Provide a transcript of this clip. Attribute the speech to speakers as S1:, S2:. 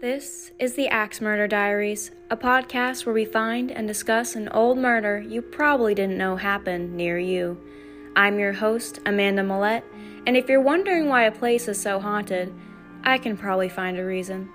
S1: This is the Axe Murder Diaries, a podcast where we find and discuss an old murder you probably didn't know happened near you. I'm your host, Amanda Millette, and if you're wondering why a place is so haunted, I can probably find a reason.